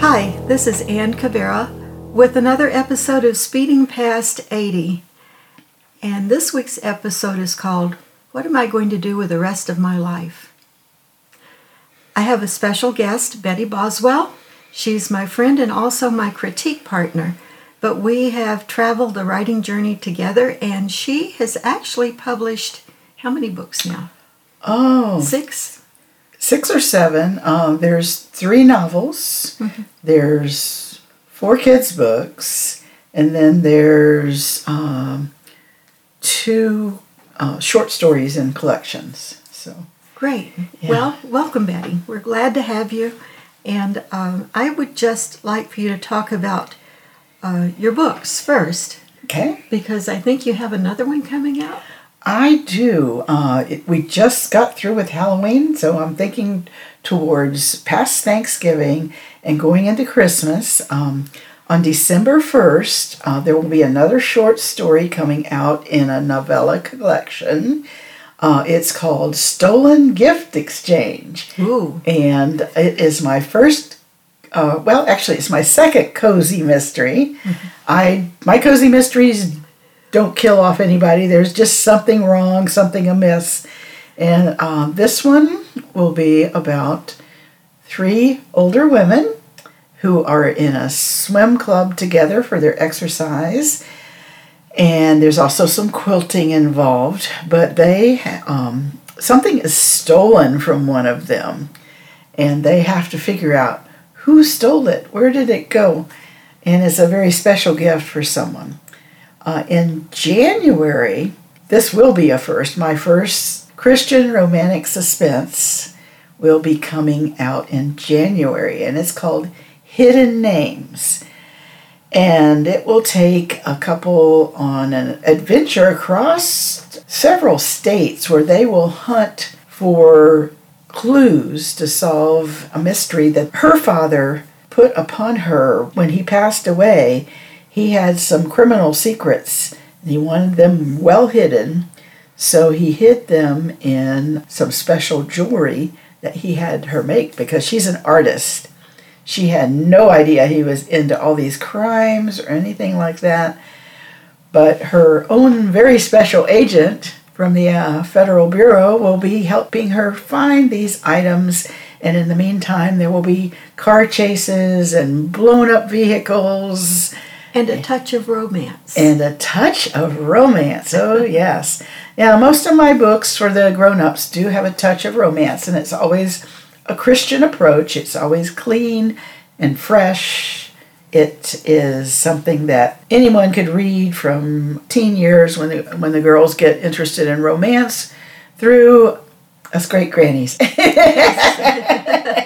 Hi, this is Ann Cavera with another episode of Speeding Past 80. And this week's episode is called What Am I Going to Do with the Rest of My Life? I have a special guest, Bettie Boswell. She's my friend and also my critique partner, but we have traveled the writing journey together, and she has actually published how many books now? Oh, Six? Six or seven. Um, there's three novels. Mm-hmm. There's four kids' books, and then there's um, two uh, short stories in collections. So Great. Yeah. Well, welcome, Bettie. We're glad to have you. And um, I would just like for you to talk about uh, your books first, okay, because I think you have another one coming out. I do. Uh, it, we just got through with Halloween, so I'm thinking towards past Thanksgiving and going into Christmas. Um, on December 1st, uh, there will be another short story coming out in a novella collection. Uh, it's called Stolen Gift Exchange. Ooh. And it is my first, uh, well, actually, it's my second cozy mystery. I My cozy mysteries don't kill off anybody. There's just something wrong, something amiss. And um, this one will be about three older women who are in a swim club together for their exercise. And there's also some quilting involved, but they um, something is stolen from one of them, and they have to figure out who stole it, where did it go, and it's a very special gift for someone. Uh, in January, this will be a first. My first Christian romantic suspense will be coming out in January, and it's called Hidden Names. And it will take a couple on an adventure across several states where they will hunt for clues to solve a mystery that her father put upon her when he passed away. He had some criminal secrets and he wanted them well hidden, so he hid them in some special jewelry that he had her make because she's an artist. She had no idea he was into all these crimes or anything like that. But her own very special agent from the uh, Federal Bureau will be helping her find these items. And in the meantime, there will be car chases and blown up vehicles And a touch of romance. and a touch of romance. Oh, yes. Yeah, most of my books for the grown ups do have a touch of romance, and it's always a Christian approach. It's always clean and fresh. It is something that anyone could read from teen years when the, when the girls get interested in romance through us great grannies.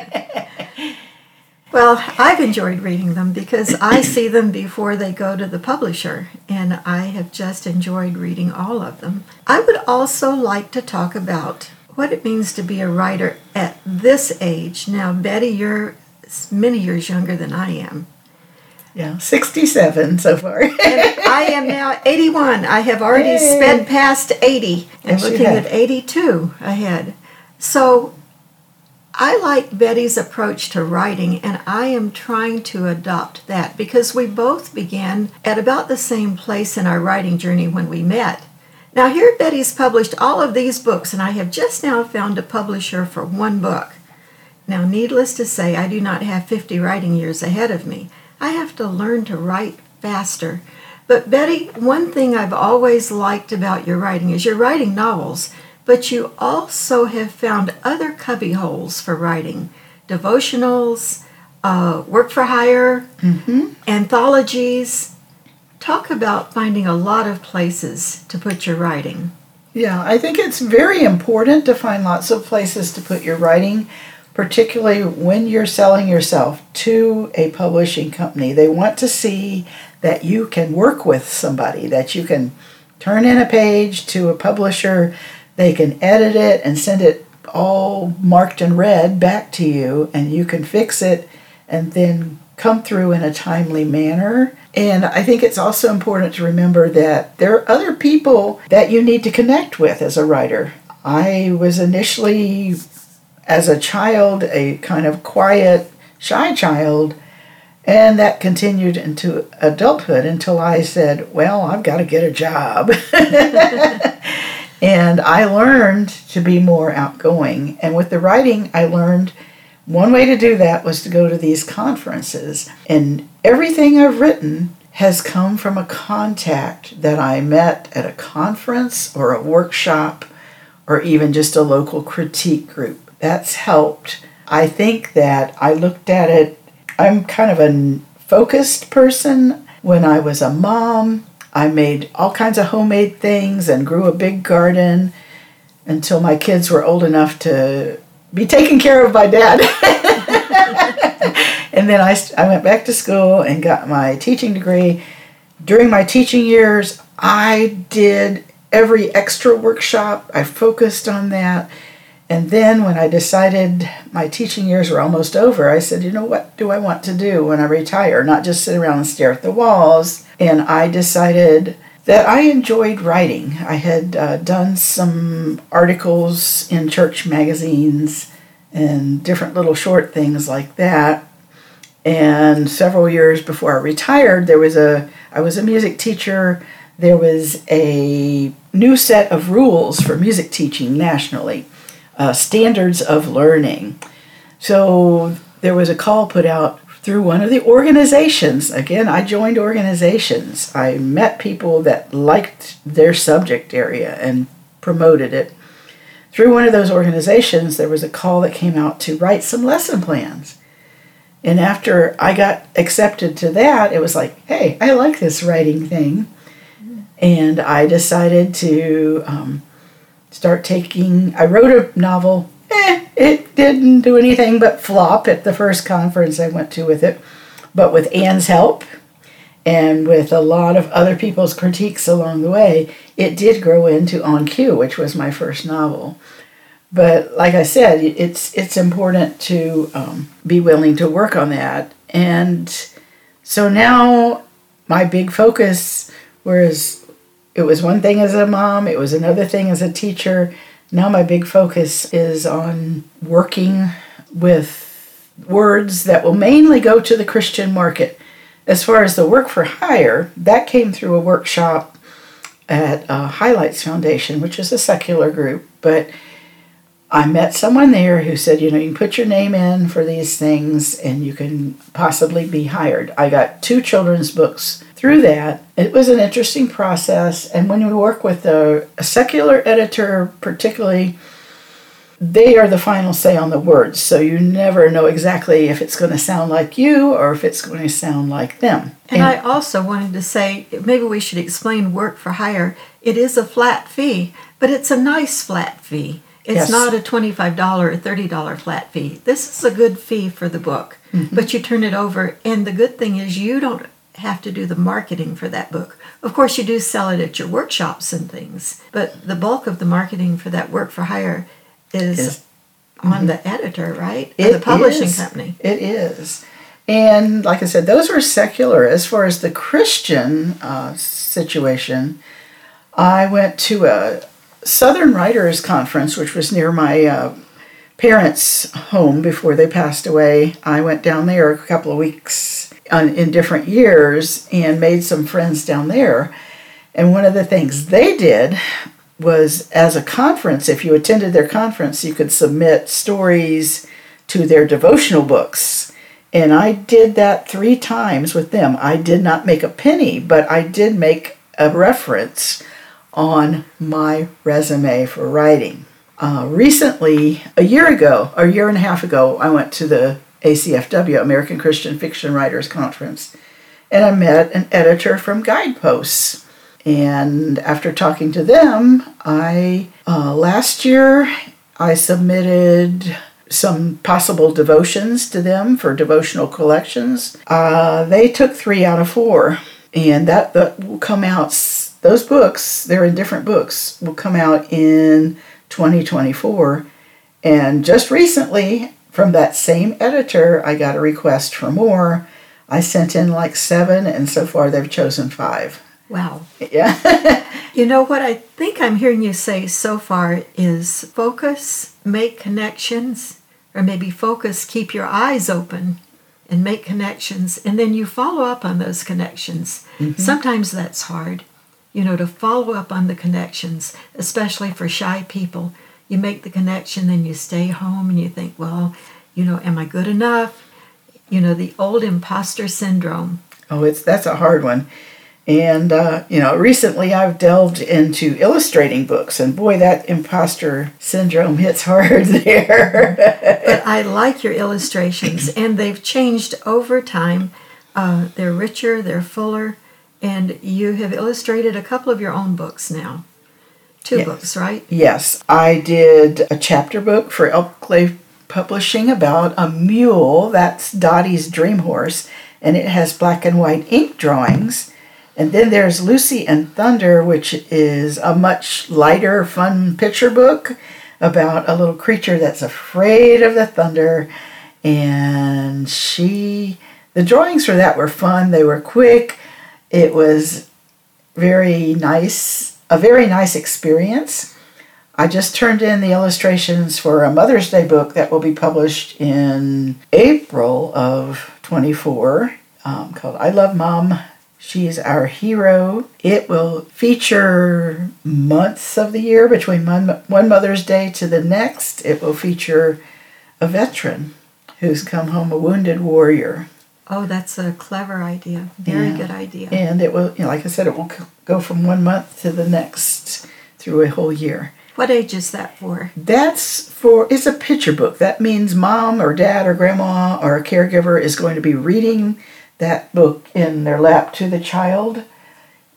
Well, I've enjoyed reading them because I see them before they go to the publisher, and I have just enjoyed reading all of them. I would also like to talk about what it means to be a writer at this age. Now, Bettie, you're many years younger than I am. yeah, 67 so far. And I am now 81. I have already Yay. sped past 80 and Yes, looking at 82 ahead. So I like Bettie's approach to writing, and I am trying to adopt that because we both began at about the same place in our writing journey when we met. Now, here Bettie's published all of these books, and I have just now found a publisher for one book. Now, needless to say, I do not have 50 writing years ahead of me. I have to learn to write faster. But, Bettie, one thing I've always liked about your writing is you're writing novels, but you also have found other cubby holes for writing devotionals, uh, work for hire, anthologies. Talk about finding a lot of places to put your writing. Yeah, I think it's very important to find lots of places to put your writing, particularly when you're selling yourself to a publishing company. They want to see that you can work with somebody, that you can turn in a page to a publisher, they can edit it and send it all marked in red back to you, and you can fix it and then come through in a timely manner. And I think it's also important to remember that there are other people that you need to connect with as a writer. I was initially as a child a kind of quiet, shy child, and that continued into adulthood until I said, Well, I've got to get a job. and I learned to be more outgoing. And with the writing, I learned one way to do that was to go to these conferences. And everything I've written has come from a contact that I met at a conference or a workshop or even just a local critique group. That's helped. I think that I looked at it, I'm kind of a focused person. When I was a mom, I made all kinds of homemade things and grew a big garden until my kids were old enough to be taken care of by dad. and then I, I went back to school and got my teaching degree. During my teaching years, I did every extra workshop, I focused on that. And then when I decided my teaching years were almost over, I said, you know, what do I want to do when I retire? Not just sit around and stare at the walls. And I decided that I enjoyed writing. I had uh, done some articles in church magazines and different little short things like that. And several years before I retired, there was a I was a music teacher. There was a new set of rules for music teaching nationally, uh, standards of learning. So there was a call put out through one of the organizations. Again, I joined organizations. I met people that liked their subject area and promoted it. Through one of those organizations, there was a call that came out to write some lesson plans. And after I got accepted to that, it was like, hey, I like this writing thing. And I decided to um, start taking, I wrote a novel eh, it didn't do anything but flop at the first conference I went to with it. But with Ann's help and with a lot of other people's critiques along the way, it did grow into On Cue, which was my first novel. But like I said, it's it's important to um, be willing to work on that. And so now my big focus, whereas it was one thing as a mom, it was another thing as a teacher, now my big focus is on working with words that will mainly go to the Christian market. As far as the work for hire, that came through a workshop at uh, Highlights Foundation, which is a secular group, but I met someone there who said, you know, you can put your name in for these things and you can possibly be hired. I got two children's books through that. It was an interesting process. And when you work with a, a secular editor, particularly, they are the final say on the words. So you never know exactly if it's going to sound like you or if it's going to sound like them. And, and I also wanted to say maybe we should explain work for hire. It is a flat fee, but it's a nice flat fee. It's yes. not a $25 or $30 flat fee. This is a good fee for the book, mm-hmm. but you turn it over. And the good thing is, you don't have to do the marketing for that book. Of course, you do sell it at your workshops and things, but the bulk of the marketing for that work for hire is, is on mm-hmm. the editor, right? It the publishing is. company. It is. And like I said, those were secular. As far as the Christian uh, situation, I went to a Southern Writers Conference, which was near my uh, parents' home before they passed away. I went down there a couple of weeks on, in different years and made some friends down there. And one of the things they did was as a conference, if you attended their conference, you could submit stories to their devotional books. And I did that three times with them. I did not make a penny, but I did make a reference on my resume for writing. Uh, recently, a year ago, a year and a half ago, I went to the ACFW, American Christian Fiction Writers Conference, and I met an editor from Guideposts. And after talking to them, I uh, last year I submitted some possible devotions to them for devotional collections. Uh, they took three out of four, and that, that will come out those books, they're in different books, will come out in 2024. And just recently, from that same editor, I got a request for more. I sent in like seven, and so far they've chosen five. Wow. Yeah. you know what I think I'm hearing you say so far is focus, make connections, or maybe focus, keep your eyes open and make connections, and then you follow up on those connections. Mm-hmm. Sometimes that's hard, you know, to follow up on the connections, especially for shy people. You make the connection, then you stay home and you think, well, you know, am I good enough? You know, the old imposter syndrome. Oh, it's that's a hard one. And, uh, you know, recently I've delved into illustrating books, and boy, that imposter syndrome hits hard there. but I like your illustrations, and they've changed over time. Uh, they're richer, they're fuller, and you have illustrated a couple of your own books now. Two yes. books, right? Yes. I did a chapter book for Elk Publishing about a mule, that's Dottie's dream horse, and it has black and white ink drawings and then there's Lucy and Thunder, which is a much lighter, fun picture book about a little creature that's afraid of the thunder. And she, the drawings for that were fun. They were quick. It was very nice, a very nice experience. I just turned in the illustrations for a Mother's Day book that will be published in April of 24 um, called I Love Mom She's our hero. It will feature months of the year between one, one Mother's Day to the next. It will feature a veteran who's come home a wounded warrior. Oh, that's a clever idea. Very yeah. good idea. And it will, you know, like I said, it will go from one month to the next through a whole year. What age is that for? That's for, it's a picture book. That means mom or dad or grandma or a caregiver is going to be reading that book in their lap to the child.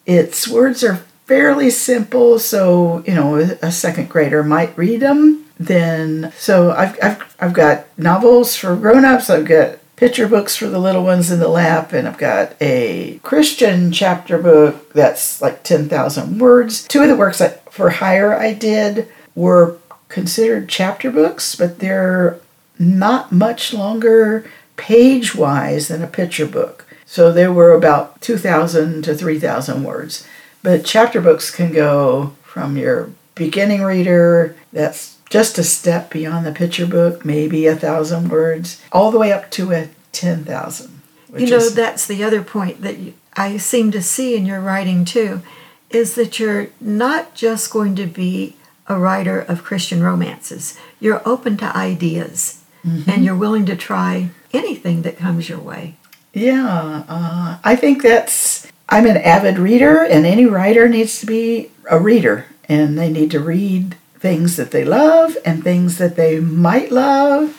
Its words are fairly simple, so you know a second grader might read them. Then, so I've I've I've got novels for grown-ups. I've got picture books for the little ones in the lap, and I've got a Christian chapter book that's like ten thousand words. Two of the works for hire I did were considered chapter books, but they're not much longer page wise than a picture book. So they were about 2,000 to 3,000 words. But chapter books can go from your beginning reader, that's just a step beyond the picture book, maybe a thousand words, all the way up to a 10,000. You know, is, that's the other point that I seem to see in your writing too, is that you're not just going to be a writer of Christian romances. You're open to ideas mm-hmm. and you're willing to try anything that comes your way. Yeah, uh, I think that's. I'm an avid reader, and any writer needs to be a reader, and they need to read things that they love and things that they might love.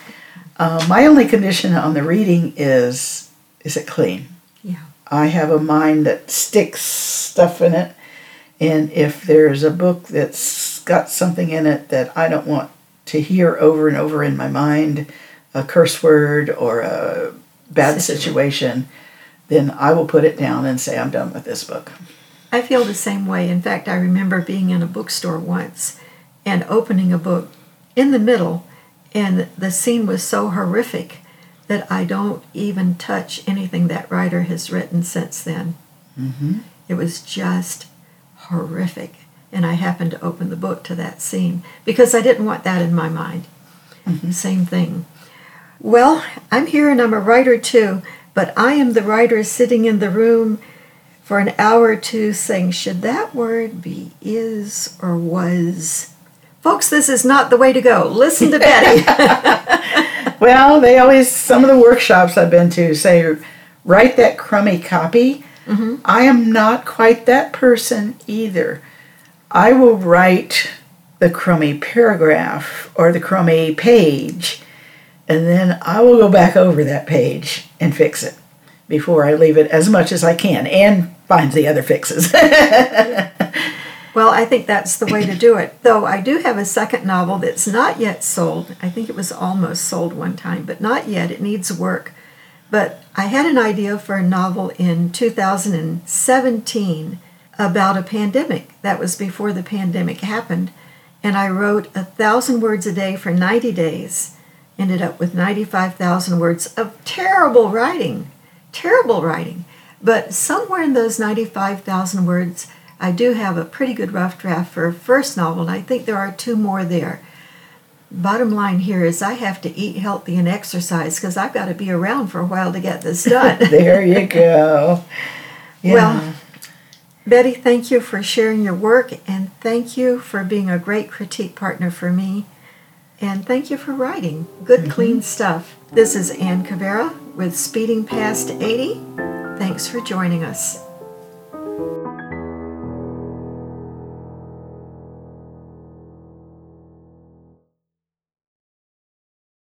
Uh, my only condition on the reading is is it clean? Yeah. I have a mind that sticks stuff in it, and if there's a book that's got something in it that I don't want to hear over and over in my mind, a curse word or a bad situation, then I will put it down and say, I'm done with this book. I feel the same way. In fact, I remember being in a bookstore once and opening a book in the middle, and the scene was so horrific that I don't even touch anything that writer has written since then. Mm-hmm. It was just horrific. And I happened to open the book to that scene because I didn't want that in my mind. Mm-hmm. Same thing. Well, I'm here and I'm a writer too, but I am the writer sitting in the room for an hour or two saying, should that word be is or was? Folks, this is not the way to go. Listen to Bettie. well, they always, some of the workshops I've been to say, write that crummy copy. Mm-hmm. I am not quite that person either. I will write the crummy paragraph or the crummy page and then I will go back over that page and fix it before I leave it as much as I can and find the other fixes. well, I think that's the way to do it. Though I do have a second novel that's not yet sold. I think it was almost sold one time, but not yet. It needs work. But I had an idea for a novel in 2017 about a pandemic. That was before the pandemic happened. And I wrote a thousand words a day for 90 days ended up with 95,000 words of terrible writing, terrible writing. But somewhere in those 95,000 words, I do have a pretty good rough draft for a first novel, and I think there are two more there. bottom line here is I have to eat healthy and exercise because I've got to be around for a while to get this done. there you go. Yeah. Well, Bettie, thank you for sharing your work and thank you for being a great critique partner for me. And thank you for writing good, mm-hmm. clean stuff. This is Ann Cavera with Speeding Past 80. Thanks for joining us.